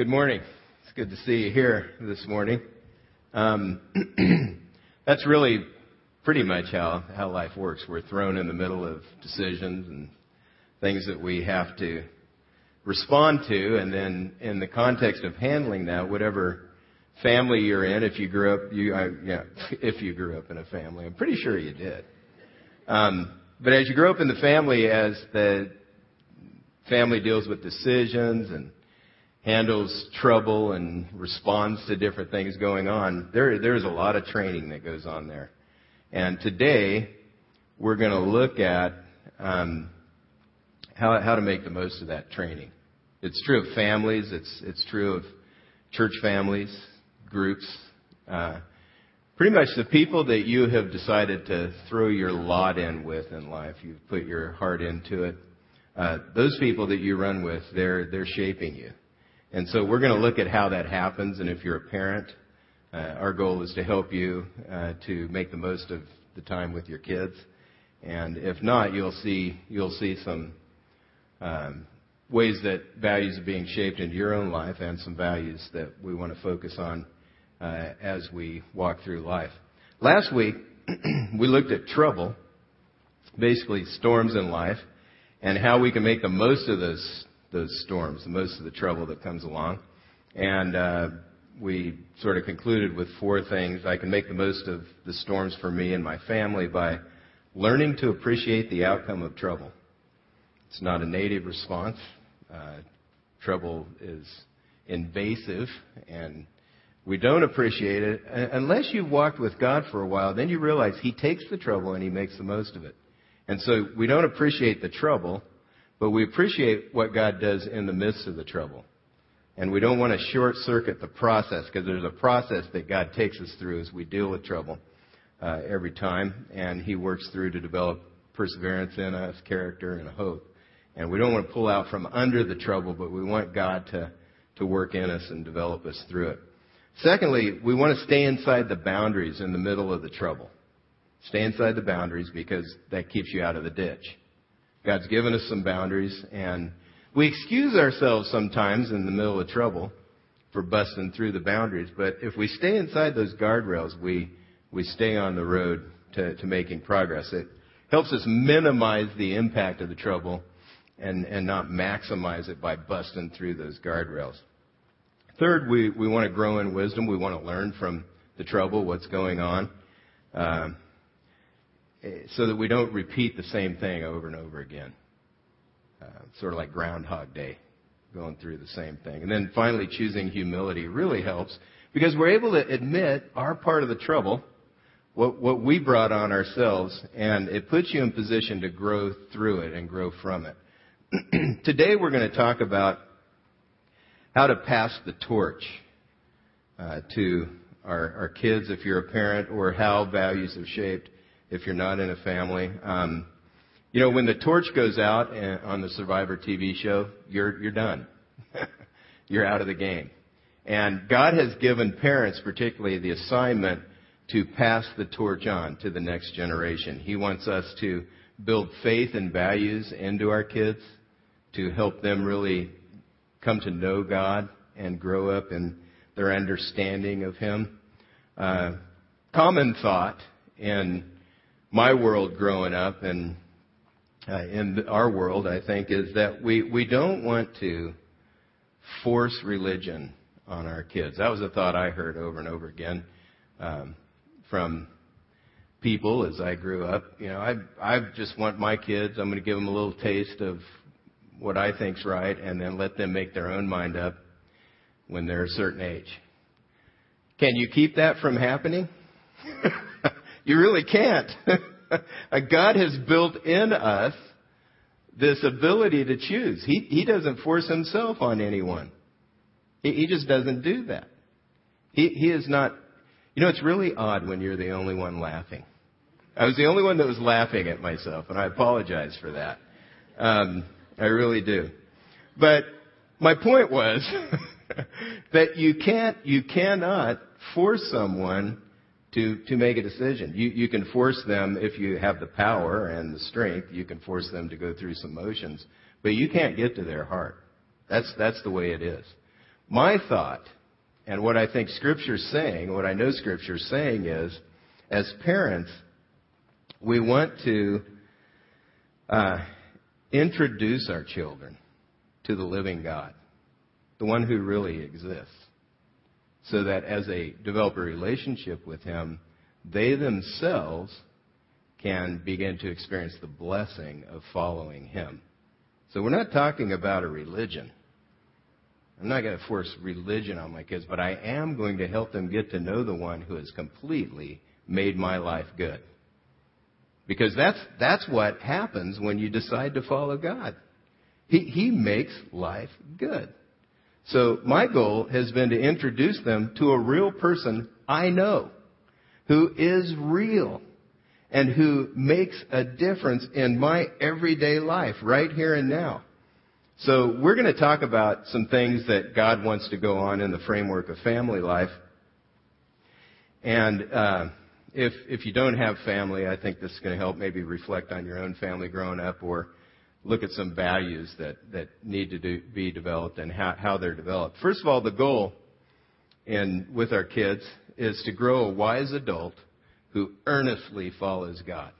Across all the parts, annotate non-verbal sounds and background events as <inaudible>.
Good morning. It's good to see you here this morning. Um, <clears throat> that's really pretty much how, how life works. We're thrown in the middle of decisions and things that we have to respond to, and then in the context of handling that, whatever family you're in, if you grew up, you, I, yeah, <laughs> if you grew up in a family, I'm pretty sure you did. Um, but as you grow up in the family, as the family deals with decisions and handles trouble and responds to different things going on, there, there's a lot of training that goes on there. And today, we're going to look at um, how, how to make the most of that training. It's true of families. It's, it's true of church families, groups. Uh, pretty much the people that you have decided to throw your lot in with in life, you've put your heart into it. Uh, those people that you run with, they're, they're shaping you. And so we're going to look at how that happens. And if you're a parent, uh, our goal is to help you uh, to make the most of the time with your kids. And if not, you'll see you'll see some um, ways that values are being shaped into your own life, and some values that we want to focus on uh, as we walk through life. Last week <clears throat> we looked at trouble, basically storms in life, and how we can make the most of those those storms, most of the trouble that comes along. And uh, we sort of concluded with four things. I can make the most of the storms for me and my family by learning to appreciate the outcome of trouble. It's not a native response. Uh, trouble is invasive, and we don't appreciate it unless you've walked with God for a while. Then you realize He takes the trouble and He makes the most of it. And so we don't appreciate the trouble but we appreciate what God does in the midst of the trouble. And we don't want to short circuit the process because there's a process that God takes us through as we deal with trouble uh, every time. And He works through to develop perseverance in us, character, and hope. And we don't want to pull out from under the trouble, but we want God to, to work in us and develop us through it. Secondly, we want to stay inside the boundaries in the middle of the trouble. Stay inside the boundaries because that keeps you out of the ditch. God's given us some boundaries, and we excuse ourselves sometimes in the middle of trouble for busting through the boundaries. But if we stay inside those guardrails, we, we stay on the road to, to making progress. It helps us minimize the impact of the trouble and, and not maximize it by busting through those guardrails. Third, we, we want to grow in wisdom. We want to learn from the trouble, what's going on. Uh, so that we don't repeat the same thing over and over again. Uh, sort of like Groundhog Day, going through the same thing. And then finally, choosing humility really helps because we're able to admit our part of the trouble, what, what we brought on ourselves, and it puts you in position to grow through it and grow from it. <clears throat> Today, we're going to talk about how to pass the torch uh, to our, our kids if you're a parent, or how values are shaped if you're not in a family. Um, you know, when the torch goes out on the Survivor TV show, you're you're done. <laughs> you're out of the game. And God has given parents, particularly, the assignment to pass the torch on to the next generation. He wants us to build faith and values into our kids to help them really come to know God and grow up in their understanding of Him. Uh, common thought in my world growing up and uh, in our world, I think, is that we, we don't want to force religion on our kids. That was a thought I heard over and over again um, from people as I grew up. You know, I I just want my kids. I'm going to give them a little taste of what I think's right, and then let them make their own mind up when they're a certain age. Can you keep that from happening? <laughs> You really can't. <laughs> God has built in us this ability to choose. He, he doesn't force himself on anyone. He, he just doesn't do that. He, he is not, you know, it's really odd when you're the only one laughing. I was the only one that was laughing at myself, and I apologize for that. Um, I really do. But my point was <laughs> that you can't, you cannot force someone to, to make a decision. You, you can force them, if you have the power and the strength, you can force them to go through some motions, but you can't get to their heart. That's, that's the way it is. my thought and what I think Scripture's saying, what I know Scripture's saying is, as parents, we want to uh, introduce our children to the living God, the one who really exists, so that as they develop a relationship with Him, they themselves can begin to experience the blessing of following Him. So we're not talking about a religion. I'm not going to force religion on my kids, but I am going to help them get to know the one who has completely made my life good. Because that's, that's what happens when you decide to follow God. He, he makes life good. So my goal has been to introduce them to a real person I know who is real and who makes a difference in my everyday life right here and now. So we're going to talk about some things that God wants to go on in the framework of family life. And uh, if if you don't have family, I think this is going to help maybe reflect on your own family growing up, or look at some values that that need to do, be developed and how how they're developed. First of all, the goal in with our kids is to grow a wise adult who earnestly follows God.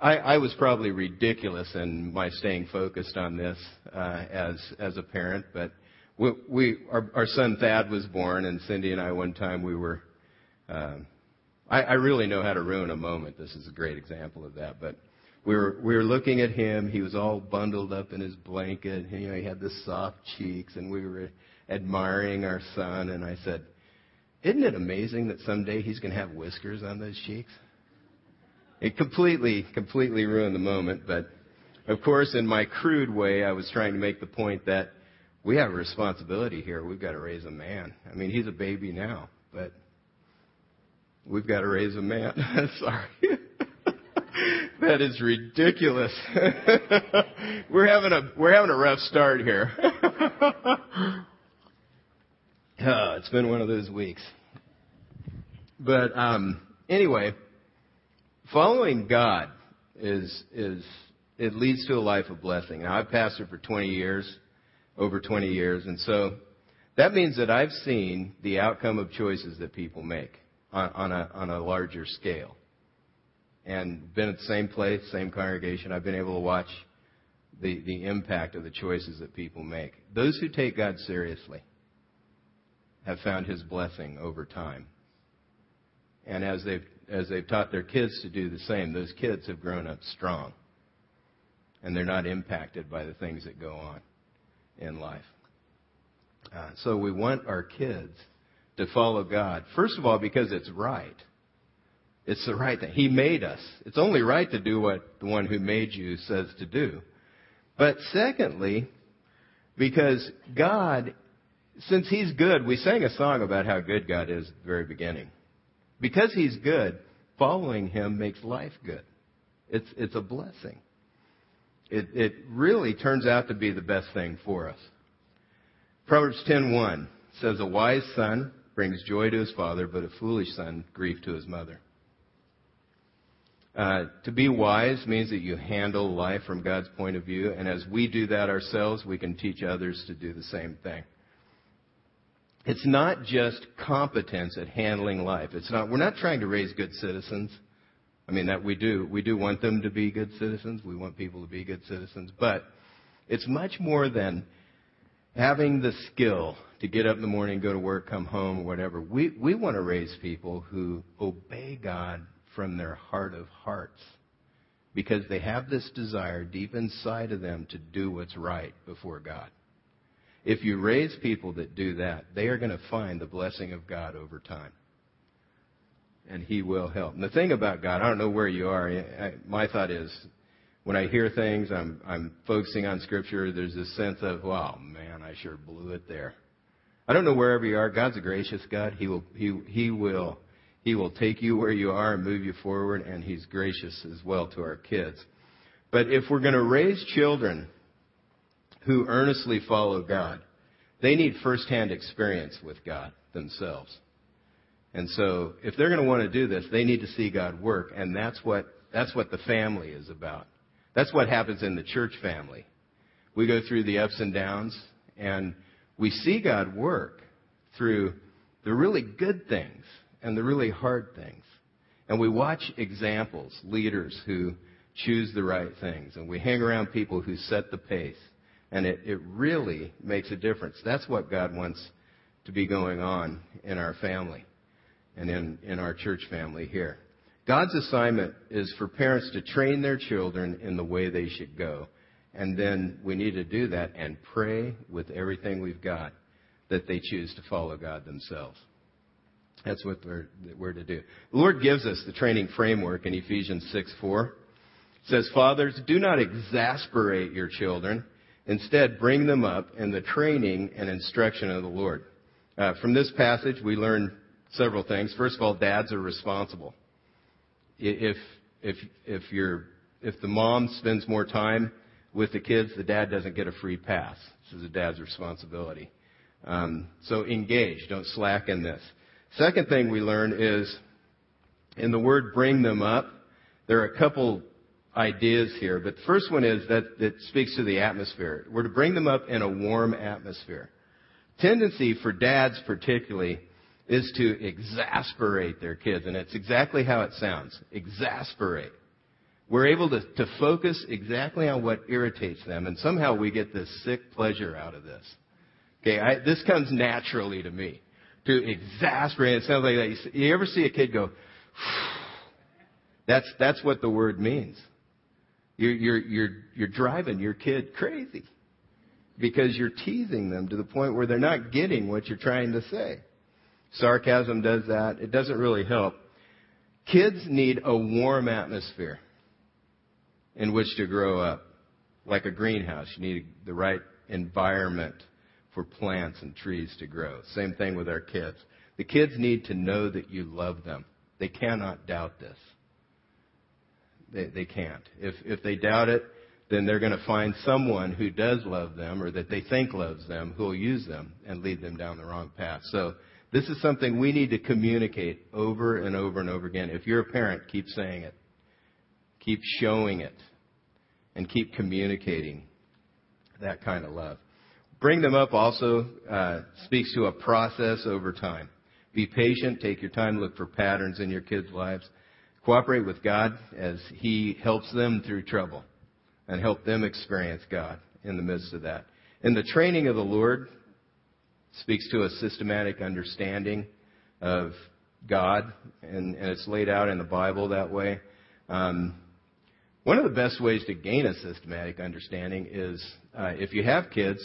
I, I was probably ridiculous in my staying focused on this uh, as as a parent, but we, we our, our son Thad was born, and Cindy and I one time we were. Uh, I, I really know how to ruin a moment. This is a great example of that. But we were we were looking at him. He was all bundled up in his blanket. You know, he had the soft cheeks, and we were admiring our son. And I said, "Isn't it amazing that someday he's going to have whiskers on those cheeks?" It completely, completely ruined the moment, but of course, in my crude way, I was trying to make the point that we have a responsibility here. We've got to raise a man. I mean, he's a baby now, but we've got to raise a man. <laughs> Sorry. That is ridiculous. <laughs> we're having a we're having a rough start here. <laughs> oh, it's been one of those weeks. But um, anyway, following God is is it leads to a life of blessing. Now I've pastored for 20 years, over 20 years, and so that means that I've seen the outcome of choices that people make on, on a on a larger scale, and been at the same place, same congregation. I've been able to watch the the impact of the choices that people make. Those who take God seriously have found His blessing over time, and as they've as they've taught their kids to do the same, those kids have grown up strong. And they're not impacted by the things that go on in life. Uh, so we want our kids to follow God. First of all, because it's right. It's the right thing. He made us. It's only right to do what the one who made you says to do. But secondly, because God, since He's good, we sang a song about how good God is at the very beginning. Because he's good, following him makes life good. It's, it's a blessing. It, it really turns out to be the best thing for us. Proverbs 10:1 says, "A wise son brings joy to his father, but a foolish son grief to his mother." Uh, to be wise means that you handle life from God's point of view, and as we do that ourselves, we can teach others to do the same thing. It's not just competence at handling life. It's not, we're not trying to raise good citizens. I mean, that we do. We do want them to be good citizens. We want people to be good citizens. But it's much more than having the skill to get up in the morning, go to work, come home, whatever. We, we want to raise people who obey God from their heart of hearts because they have this desire deep inside of them to do what's right before God. If you raise people that do that, they are going to find the blessing of God over time. And He will help. And the thing about God, I don't know where you are. I, my thought is, when I hear things, I'm, I'm focusing on Scripture. There's this sense of, wow, man, I sure blew it there. I don't know wherever you are. God's a gracious God. He will, He, He will, He will take you where you are and move you forward, and He's gracious as well to our kids. But if we're going to raise children who earnestly follow God, they need firsthand experience with God themselves. And so, if they're going to want to do this, they need to see God work, and that's what that's what the family is about. That's what happens in the church family. We go through the ups and downs, and we see God work through the really good things and the really hard things. And we watch examples, leaders who choose the right things, and we hang around people who set the pace. And it, it really makes a difference. That's what God wants to be going on in our family and in, in our church family here. God's assignment is for parents to train their children in the way they should go. And then we need to do that and pray with everything we've got that they choose to follow God themselves. That's what we're, we're to do. The Lord gives us the training framework in Ephesians 6 4. It says, Fathers, do not exasperate your children. Instead, bring them up in the training and instruction of the Lord. Uh, from this passage, we learn several things. First of all, dads are responsible. If, if, if, you're, if the mom spends more time with the kids, the dad doesn't get a free pass. This is a dad's responsibility. Um, so engage. Don't slack in this. Second thing we learn is in the word bring them up, there are a couple ideas here, but the first one is that it speaks to the atmosphere. We're to bring them up in a warm atmosphere. Tendency for dads particularly is to exasperate their kids, and it's exactly how it sounds. Exasperate. We're able to, to focus exactly on what irritates them, and somehow we get this sick pleasure out of this. Okay, I, this comes naturally to me. To exasperate, it sounds like that. You ever see a kid go, <sighs> that's, that's what the word means. You're, you're, you're, you're driving your kid crazy because you're teasing them to the point where they're not getting what you're trying to say. Sarcasm does that. It doesn't really help. Kids need a warm atmosphere in which to grow up. Like a greenhouse, you need the right environment for plants and trees to grow. Same thing with our kids. The kids need to know that you love them. They cannot doubt this. They, they can't. If, if they doubt it, then they're going to find someone who does love them or that they think loves them who will use them and lead them down the wrong path. So this is something we need to communicate over and over and over again. If you're a parent, keep saying it. Keep showing it. And keep communicating that kind of love. Bring them up also uh, speaks to a process over time. Be patient. Take your time. Look for patterns in your kids' lives. Cooperate with God as He helps them through trouble and help them experience God in the midst of that. And the training of the Lord, speaks to a systematic understanding of God, and, and it's laid out in the Bible that way. Um, one of the best ways to gain a systematic understanding is uh, if you have kids,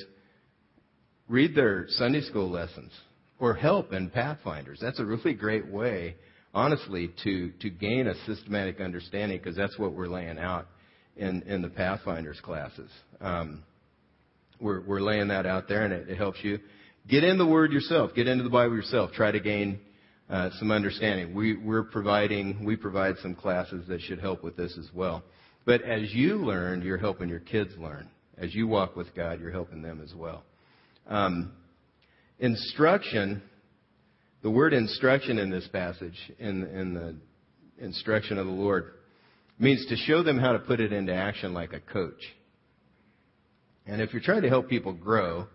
read their Sunday school lessons or help in Pathfinders. That's a really great way, honestly, to, to gain a systematic understanding because that's what we're laying out in, in the Pathfinders classes. Um, we're, we're laying that out there and it, it helps you. Get in the Word yourself. Get into the Bible yourself. Try to gain uh, some understanding. We, we're providing, we provide some classes that should help with this as well. But as you learn, you're helping your kids learn. As you walk with God, you're helping them as well. Um, instruction, the word instruction in this passage, in, in the instruction of the Lord, means to show them how to put it into action like a coach. And if you're trying to help people grow,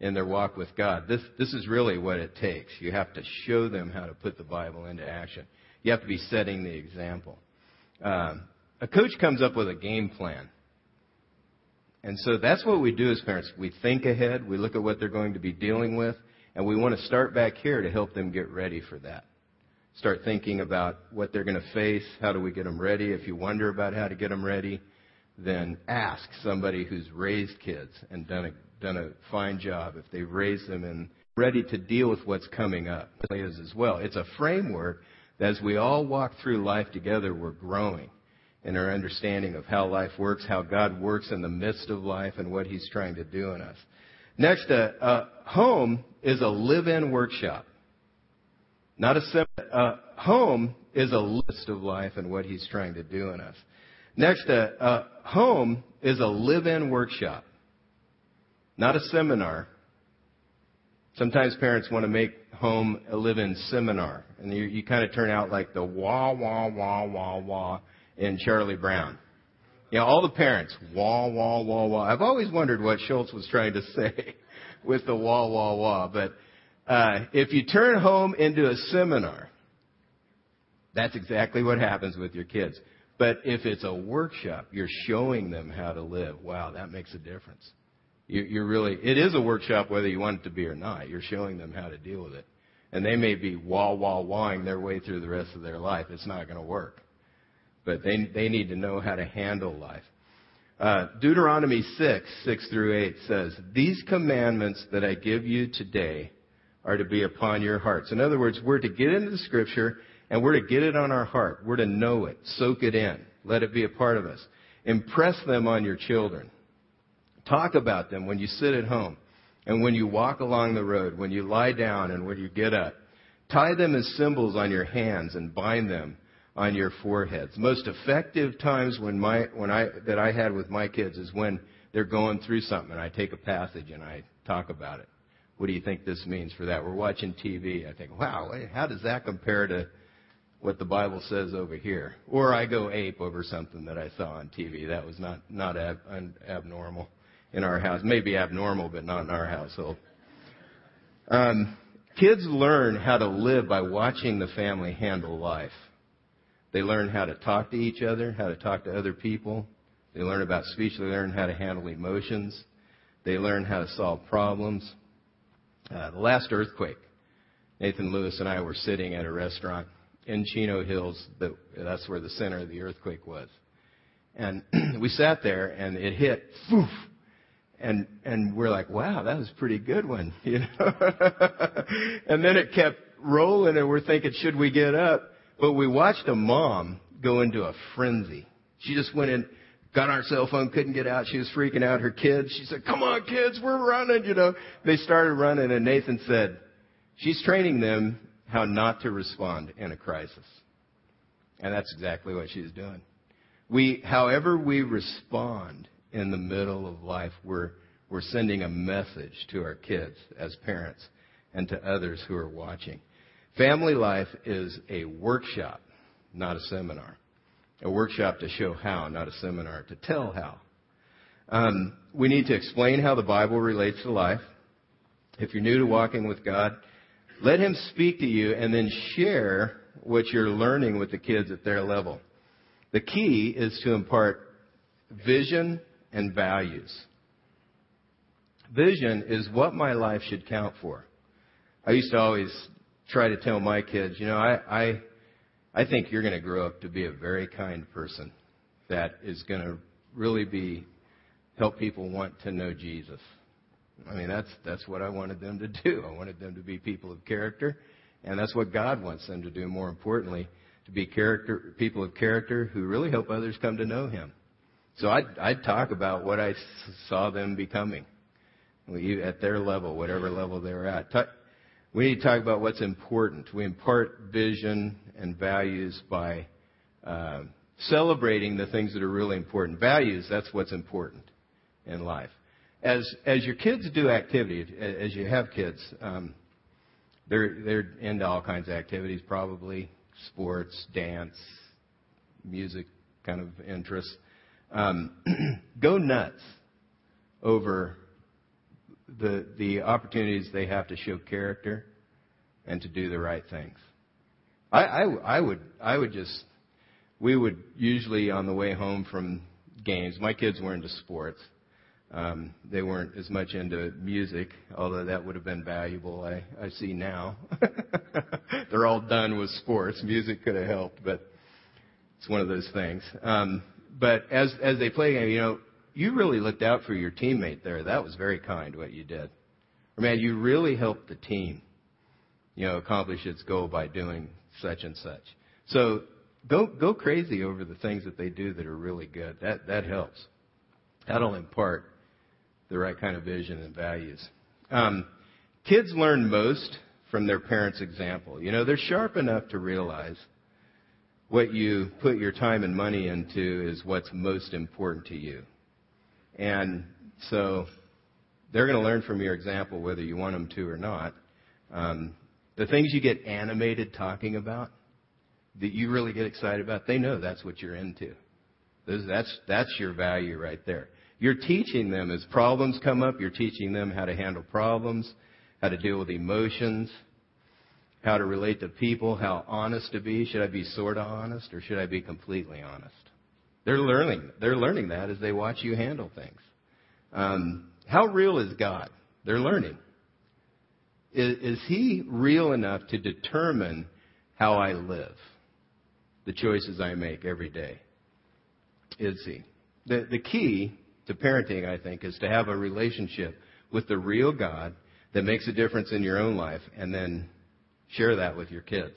in their walk with God. This, this is really what it takes. You have to show them how to put the Bible into action. You have to be setting the example. Um, a coach comes up with a game plan. And so that's what we do as parents. We think ahead, we look at what they're going to be dealing with, and we want to start back here to help them get ready for that. Start thinking about what they're going to face, how do we get them ready. If you wonder about how to get them ready, then ask somebody who's raised kids and done a done a fine job if they've raised them and ready to deal with what's coming up is as well. It's a framework that as we all walk through life together, we're growing in our understanding of how life works, how God works in the midst of life, and what He's trying to do in us. Next, a, a home is a live-in workshop. Not a sim- a uh, home is a list of life and what He's trying to do in us. Next, a, a home is a live-in workshop not a seminar. Sometimes parents want to make home a live-in seminar, and you, you kind of turn out like the wah wah wah wah wah in Charlie Brown. You know, all the parents, wah, wah, wah, wah. I've always wondered what Schulz was trying to <laughs> say with the wah, wah, wah. But uh, if you turn home into a seminar, that's exactly what happens with your kids. But if it's a workshop, you're showing them how to live. Wow, that makes a difference. You, you're really, it is a workshop whether you want it to be or not. You're showing them how to deal with it. And they may be wah, wah, wahing their way through the rest of their life. It's not going to work. But they, they need to know how to handle life. Uh, Deuteronomy 6, 6 through 8 says, These commandments that I give you today are to be upon your hearts. In other words, we're to get into the scripture and we're to get it on our heart. We're to know it, soak it in, let it be a part of us. Impress them on your children. Talk about them when you sit at home and when you walk along the road, when you lie down and when you get up. Tie them as symbols on your hands and bind them on your foreheads. Most effective times when my when I that I had with my kids is when they're going through something and I take a passage and I talk about it. What do you think this means for that? We're watching TV. I think, wow, how does that compare to what the Bible says over here? Or I go ape over something that I saw on TV. That was not not ab, un, abnormal in our house. Maybe abnormal, but not in our household. Um, kids learn how to live by watching the family handle life. They learn how to talk to each other, how to talk to other people. They learn about speech. They learn how to handle emotions. They learn how to solve problems. Uh, the last earthquake, Nathan Lewis and I were sitting at a restaurant in Chino Hills. That, that's where the center of the earthquake was. And <clears throat> we sat there and it hit, poof, and and we're like, wow, that was a pretty good one, <laughs> you know. <laughs> and then it kept rolling, and we're thinking, should we get up? But we watched a mom go into a frenzy. She just went in, got on her cell phone, couldn't get out. She was freaking out. Her kids, she said, come on kids, we're running, you know. They started running and Nathan said, she's training them how not to respond in a crisis. And that's exactly what she's doing. We, however we respond in the middle of life, we're, we're sending a message to our kids as parents and to others who are watching. Family life is a workshop, not a seminar. A workshop to show how, not a seminar to tell how. Um, we need to explain how the Bible relates to life. If you're new to walking with God, let Him speak to you and then share what you're learning with the kids at their level. The key is to impart vision and values. Vision is what my life should count for. I used to always try to tell my kids, you know, I, I, I think you're going to grow up to be a very kind person that is going to really be help people want to know Jesus. I mean, that's that's what I wanted them to do. I wanted them to be people of character, and that's what God wants them to do. More importantly, to be character people of character who really help others come to know Him. So I'd, I'd talk about what I saw them becoming at their level, whatever level they're at. We need to talk about what's important. We impart vision and values by uh, celebrating the things that are really important. Values, that's what's important in life. As as your kids do activity, as you have kids, um, they're they're into all kinds of activities, probably sports, dance, music, kind of interests. Um, <clears throat> go nuts over the, the opportunities they have to show character and to do the right things. I, I, I would, I would just, we would usually on the way home from games, my kids were into sports. Um, they weren't as much into music, although that would have been valuable. I, I see now. <laughs> They're all done with sports. Music could have helped, but it's one of those things. Um, but as as they play, you know, you really looked out for your teammate there. That was very kind what you did. Or man, you really helped the team, you know, accomplish its goal by doing such and such. So go go crazy over the things that they do that are really good. That that helps. That'll impart the right kind of vision and values. Um, kids learn most from their parents' example. You know, they're sharp enough to realize what you put your time and money into is what's most important to you. And so they're going to learn from your example whether you want them to or not. Um, the things you get animated talking about, that you really get excited about, they know that's what you're into. That's, that's your value right there. You're teaching them as problems come up, you're teaching them how to handle problems, how to deal with emotions, how to relate to people, how honest to be. Should I be sort of honest or should I be completely honest? They're learning. They're learning that as they watch you handle things. Um, how real is God? They're learning. Is, is He real enough to determine how I live, the choices I make every day? Is He? The, the key to parenting, I think, is to have a relationship with the real God that makes a difference in your own life and then share that with your kids.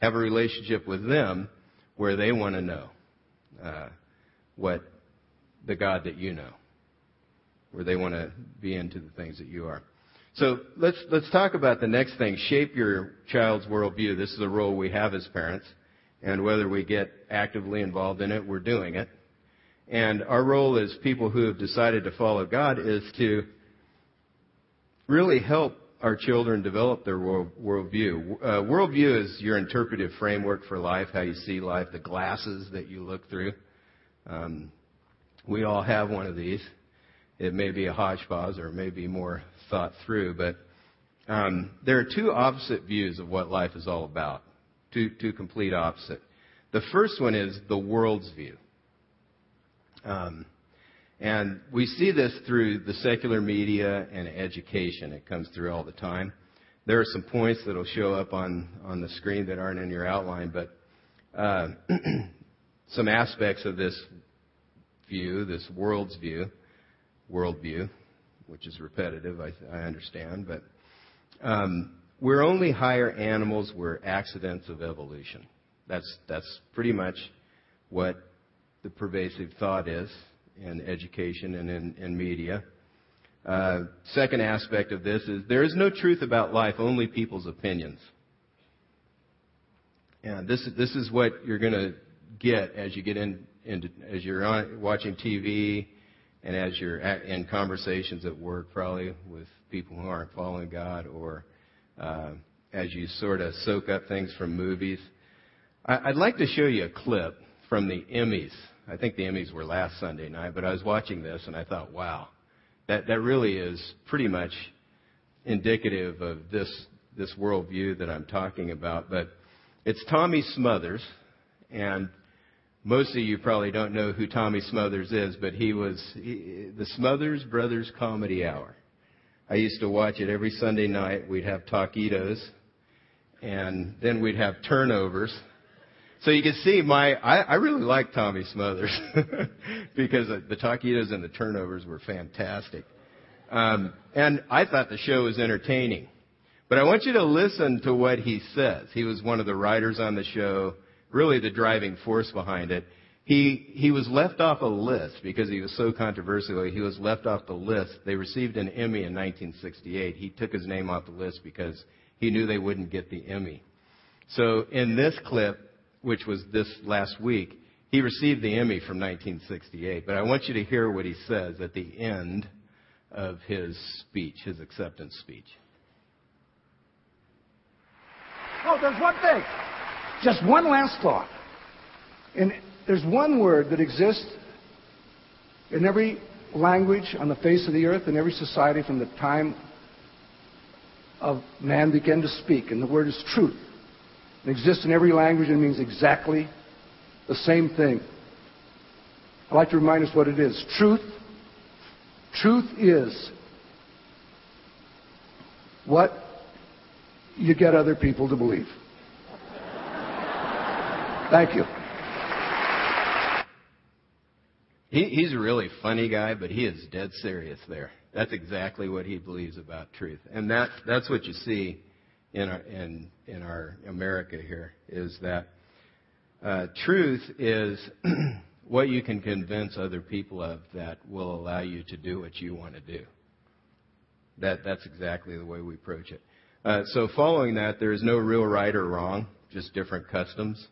Have a relationship with them where they want to know uh, what the God that you know, where they want to be into the things that you are. So let's let's talk about the next thing. Shape your child's worldview. This is a role we have as parents, and whether we get actively involved in it, we're doing it. And our role as people who have decided to follow God is to really help our children develop their world, worldview. Uh, worldview is your interpretive framework for life, how you see life, the glasses that you look through. Um, we all have one of these. It may be a hodgepodge or it may be more thought through, but um, there are two opposite views of what life is all about. Two, two complete opposite. The first one is the world's view. Um, and we see this through the secular media and education. It comes through all the time. There are some points that will show up on, on the screen that aren't in your outline, but uh, <clears throat> some aspects of this view, this world's view, worldview, which is repetitive, I, I understand, but um, we're only higher animals. We're accidents of evolution. That's that's pretty much what the pervasive thought is in education and in, in media. Uh, second aspect of this is there is no truth about life, only people's opinions. And this this is what you're going to get as you get in into, as you're on, watching TV and as you're at, in conversations at work, probably with people who aren't following God, or uh, as you sort of soak up things from movies. I, I'd like to show you a clip from the Emmys I think the Emmys were last Sunday night, but I was watching this and I thought, wow, that, that really is pretty much indicative of this, this worldview that I'm talking about. But it's Tommy Smothers, and most of you probably don't know who Tommy Smothers is, but he was he, the Smothers Brothers Comedy Hour. I used to watch it every Sunday night. We'd have taquitos, and then we'd have turnovers so you can see my, I, I really like Tommy Smothers <laughs> because the taquitos and the turnovers were fantastic. Um, and I thought the show was entertaining. But I want you to listen to what he says. He was one of the writers on the show, really the driving force behind it. He, he was left off a list because he was so controversial. He was left off the list. They received an Emmy in 1968. He took his name off the list because he knew they wouldn't get the Emmy. So in this clip, which was this last week, he received the Emmy from 1968. But I want you to hear what he says at the end of his speech, his acceptance speech. Oh, there's one thing. Just one last thought. And there's one word that exists in every language on the face of the earth, in every society from the time of man began to speak, and the word is truth. It exists in every language and means exactly the same thing. I'd like to remind us what it is. Truth. Truth is what you get other people to believe. Thank you. He, he's a really funny guy, but he is dead serious there. That's exactly what he believes about truth. And that, that's what you see in our, in, in our America here is that uh, truth is <clears throat> what you can convince other people of that will allow you to do what you want to do. That, that's exactly the way we approach it. Uh, so following that, there is no real right or wrong, just different customs.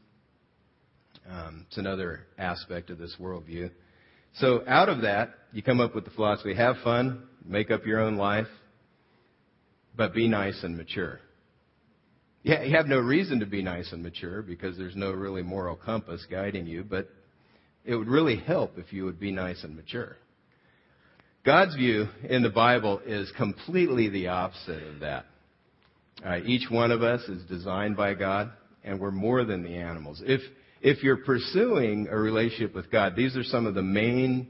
Um, it's another aspect of this worldview. So out of that, you come up with the philosophy: have fun, make up your own life, but be nice and mature. Yeah, you have no reason to be nice and mature because there's no really moral compass guiding you, but it would really help if you would be nice and mature. God's view in the Bible is completely the opposite of that. Uh, each one of us is designed by God, and we're more than the animals. If if you're pursuing a relationship with God, these are some of the main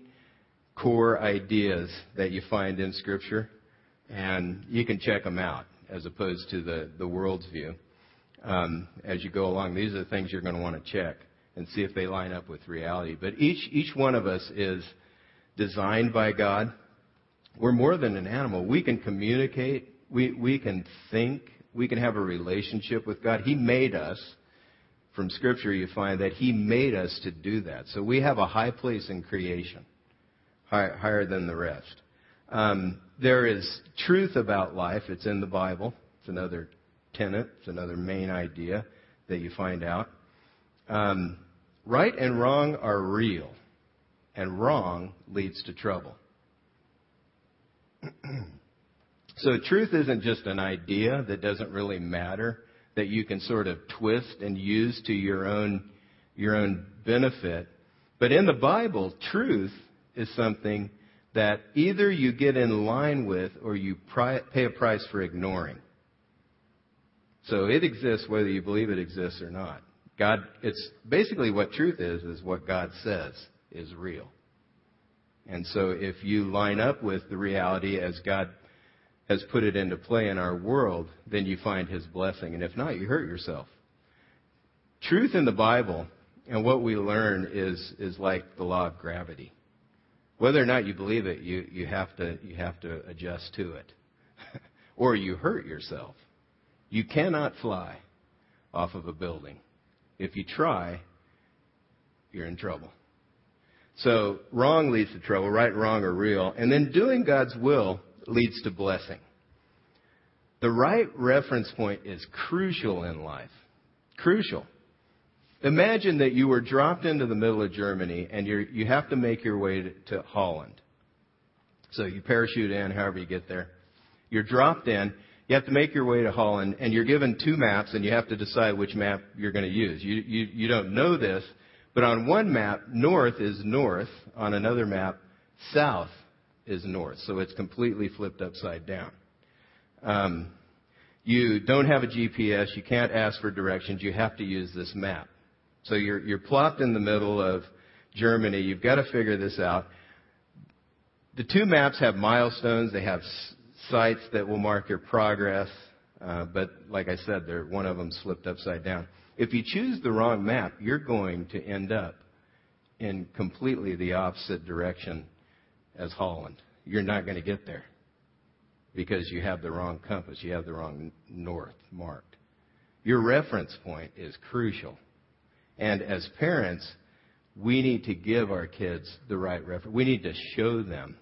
core ideas that you find in Scripture, and you can check them out as opposed to the, the world's view. Um, as you go along, these are the things you're going to want to check and see if they line up with reality. But each, each one of us is designed by God. We're more than an animal. We can communicate. We, we can think. We can have a relationship with God. He made us. From Scripture, you find that He made us to do that. So we have a high place in creation, high, higher than the rest. Um, there is truth about life. It's in the Bible. It's another It's another main idea that you find out. Um, right and wrong are real, and wrong leads to trouble. <clears throat> so truth isn't just an idea that doesn't really matter that you can sort of twist and use to your own your own benefit. But in the Bible, truth is something that either you get in line with or you pay a price for ignoring. So it exists whether you believe it exists or not. God, it's basically what truth is, is what God says is real. And so if you line up with the reality as God has put it into play in our world, then you find His blessing. And if not, you hurt yourself. Truth in the Bible and what we learn is, is like the law of gravity. Whether or not you believe it, you, you, have, to, you have to adjust to it. <laughs> or you hurt yourself. You cannot fly off of a building. If you try, you're in trouble. So wrong leads to trouble, right and wrong are real. And then doing God's will leads to blessing. The right reference point is crucial in life. Crucial. Imagine that you were dropped into the middle of Germany and you you have to make your way to, to Holland. So you parachute in, however you get there. You're dropped in. You have to make your way to Holland, and you're given two maps, and you have to decide which map you're going to use. You, you, you don't know this, but on one map, north is north. On another map, south is north. So it's completely flipped upside down. Um, you don't have a GPS. You can't ask for directions. You have to use this map. So you're, you're plopped in the middle of Germany. You've got to figure this out. The two maps have milestones. They have sites that will mark your progress. Uh, but like I said, one of them slipped upside down. If you choose the wrong map, you're going to end up in completely the opposite direction as Holland. You're not going to get there because you have the wrong compass. You have the wrong north marked. Your reference point is crucial. And as parents, we need to give our kids the right reference. We need to show them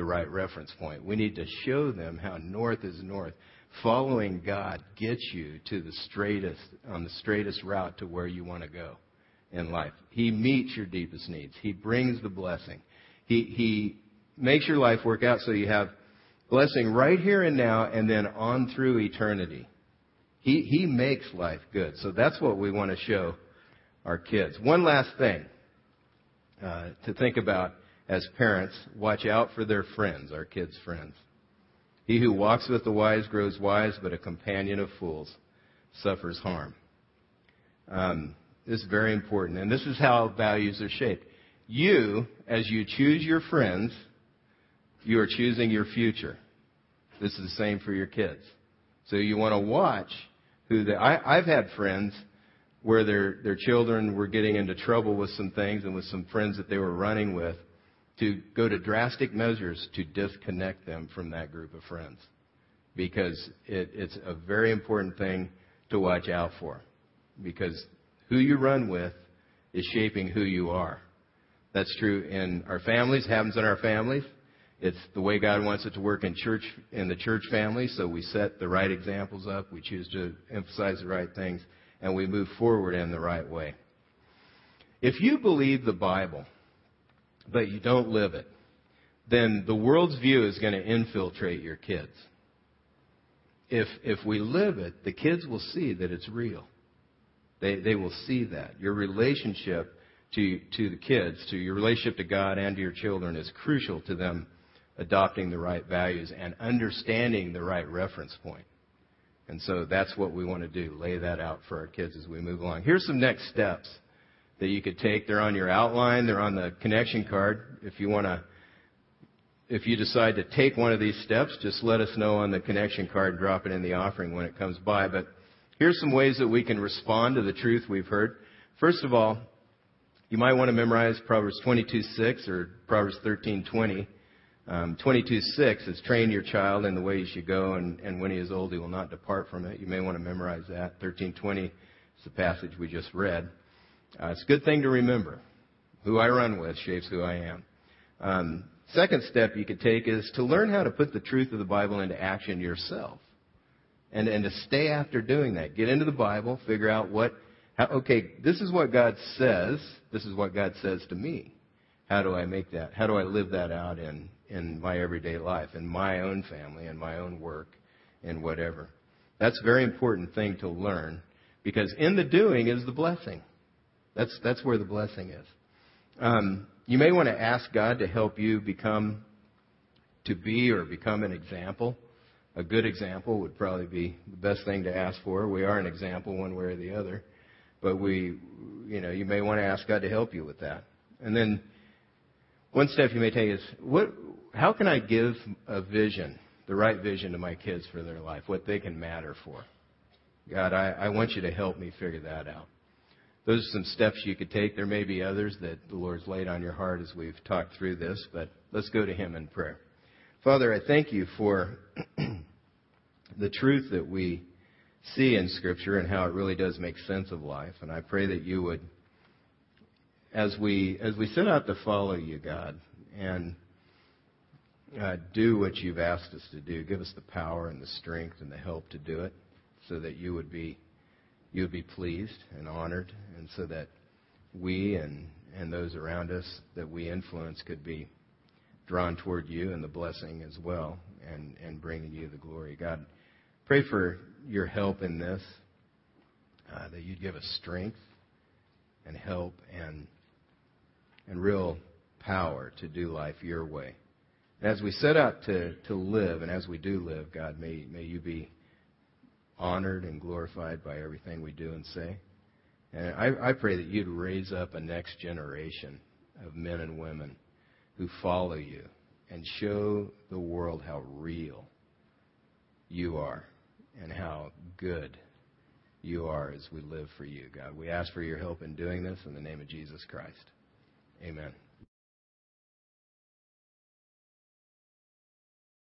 the right reference point. We need to show them how north is north. Following God gets you to the straightest, on the straightest route to where you want to go in life. He meets your deepest needs. He brings the blessing. He, he makes your life work out so you have blessing right here and now and then on through eternity. He, he makes life good. So that's what we want to show our kids. One last thing uh, to think about as parents watch out for their friends, our kids' friends. He who walks with the wise grows wise, but a companion of fools suffers harm. Um, this is very important, and this is how values are shaped. You, as you choose your friends, you are choosing your future. This is the same for your kids. So you want to watch who they. I, I've had friends where their their children were getting into trouble with some things and with some friends that they were running with, to go to drastic measures to disconnect them from that group of friends, because it, it's a very important thing to watch out for, because who you run with is shaping who you are. That's true in our families, happens in our families. It's the way God wants it to work in church, in the church family. So we set the right examples up. We choose to emphasize the right things and we move forward in the right way. If you believe the Bible, but you don't live it, then the world's view is going to infiltrate your kids. If, if we live it, the kids will see that it's real. They, they will see that. Your relationship to, to the kids, to your relationship to God and to your children is crucial to them adopting the right values and understanding the right reference point. And so that's what we want to do, lay that out for our kids as we move along. Here's some next steps that you could take. They're on your outline, they're on the connection card. If you want to if you decide to take one of these steps, just let us know on the connection card, and drop it in the offering when it comes by. But here's some ways that we can respond to the truth we've heard. First of all, you might want to memorize Proverbs 22:6 or Proverbs 13:20. Um, 22:6 is train your child in the way he should go, and, and when he is old, he will not depart from it. You may want to memorize that. 13:20 is the passage we just read. Uh, it's a good thing to remember. Who I run with shapes who I am. Um, Second step you could take is to learn how to put the truth of the Bible into action yourself. And, and to stay after doing that. Get into the Bible, figure out what, how, okay, this is what God says. This is what God says to me. How do I make that? How do I live that out in, in my everyday life, in my own family, in my own work, in whatever? That's a very important thing to learn because in the doing is the blessing. That's, that's where the blessing is. Um, you may want to ask God to help you become, to be or become an example. A good example would probably be the best thing to ask for. We are an example one way or the other. But we, you know, you may want to ask God to help you with that. And then one step you may take is, what, how can I give a vision, the right vision to my kids for their life, what they can matter for? God, I, I want you to help me figure that out those are some steps you could take. There may be others that the Lord's laid on your heart as we've talked through this, but let's go to Him in prayer. Father, I thank you for <clears throat> the truth that we see in Scripture and how it really does make sense of life. And I pray that you would, as we as we set out to follow you, God, and uh, do what you've asked us to do, give us the power and the strength and the help to do it, so that you would be you would be pleased and honored, and so that we and, and those around us that we influence could be drawn toward you and the blessing as well, and, and bringing you the glory. God, pray for your help in this, uh, that you'd give us strength and help and, and real power to do life your way. as we set out to, to live, and as we do live, God, may, may you be honored and glorified by everything we do and say. And I, I pray that you'd raise up a next generation of men and women who follow you and show the world how real you are and how good you are as we live for you, God. We ask for your help in doing this in the name of Jesus Christ. Amen.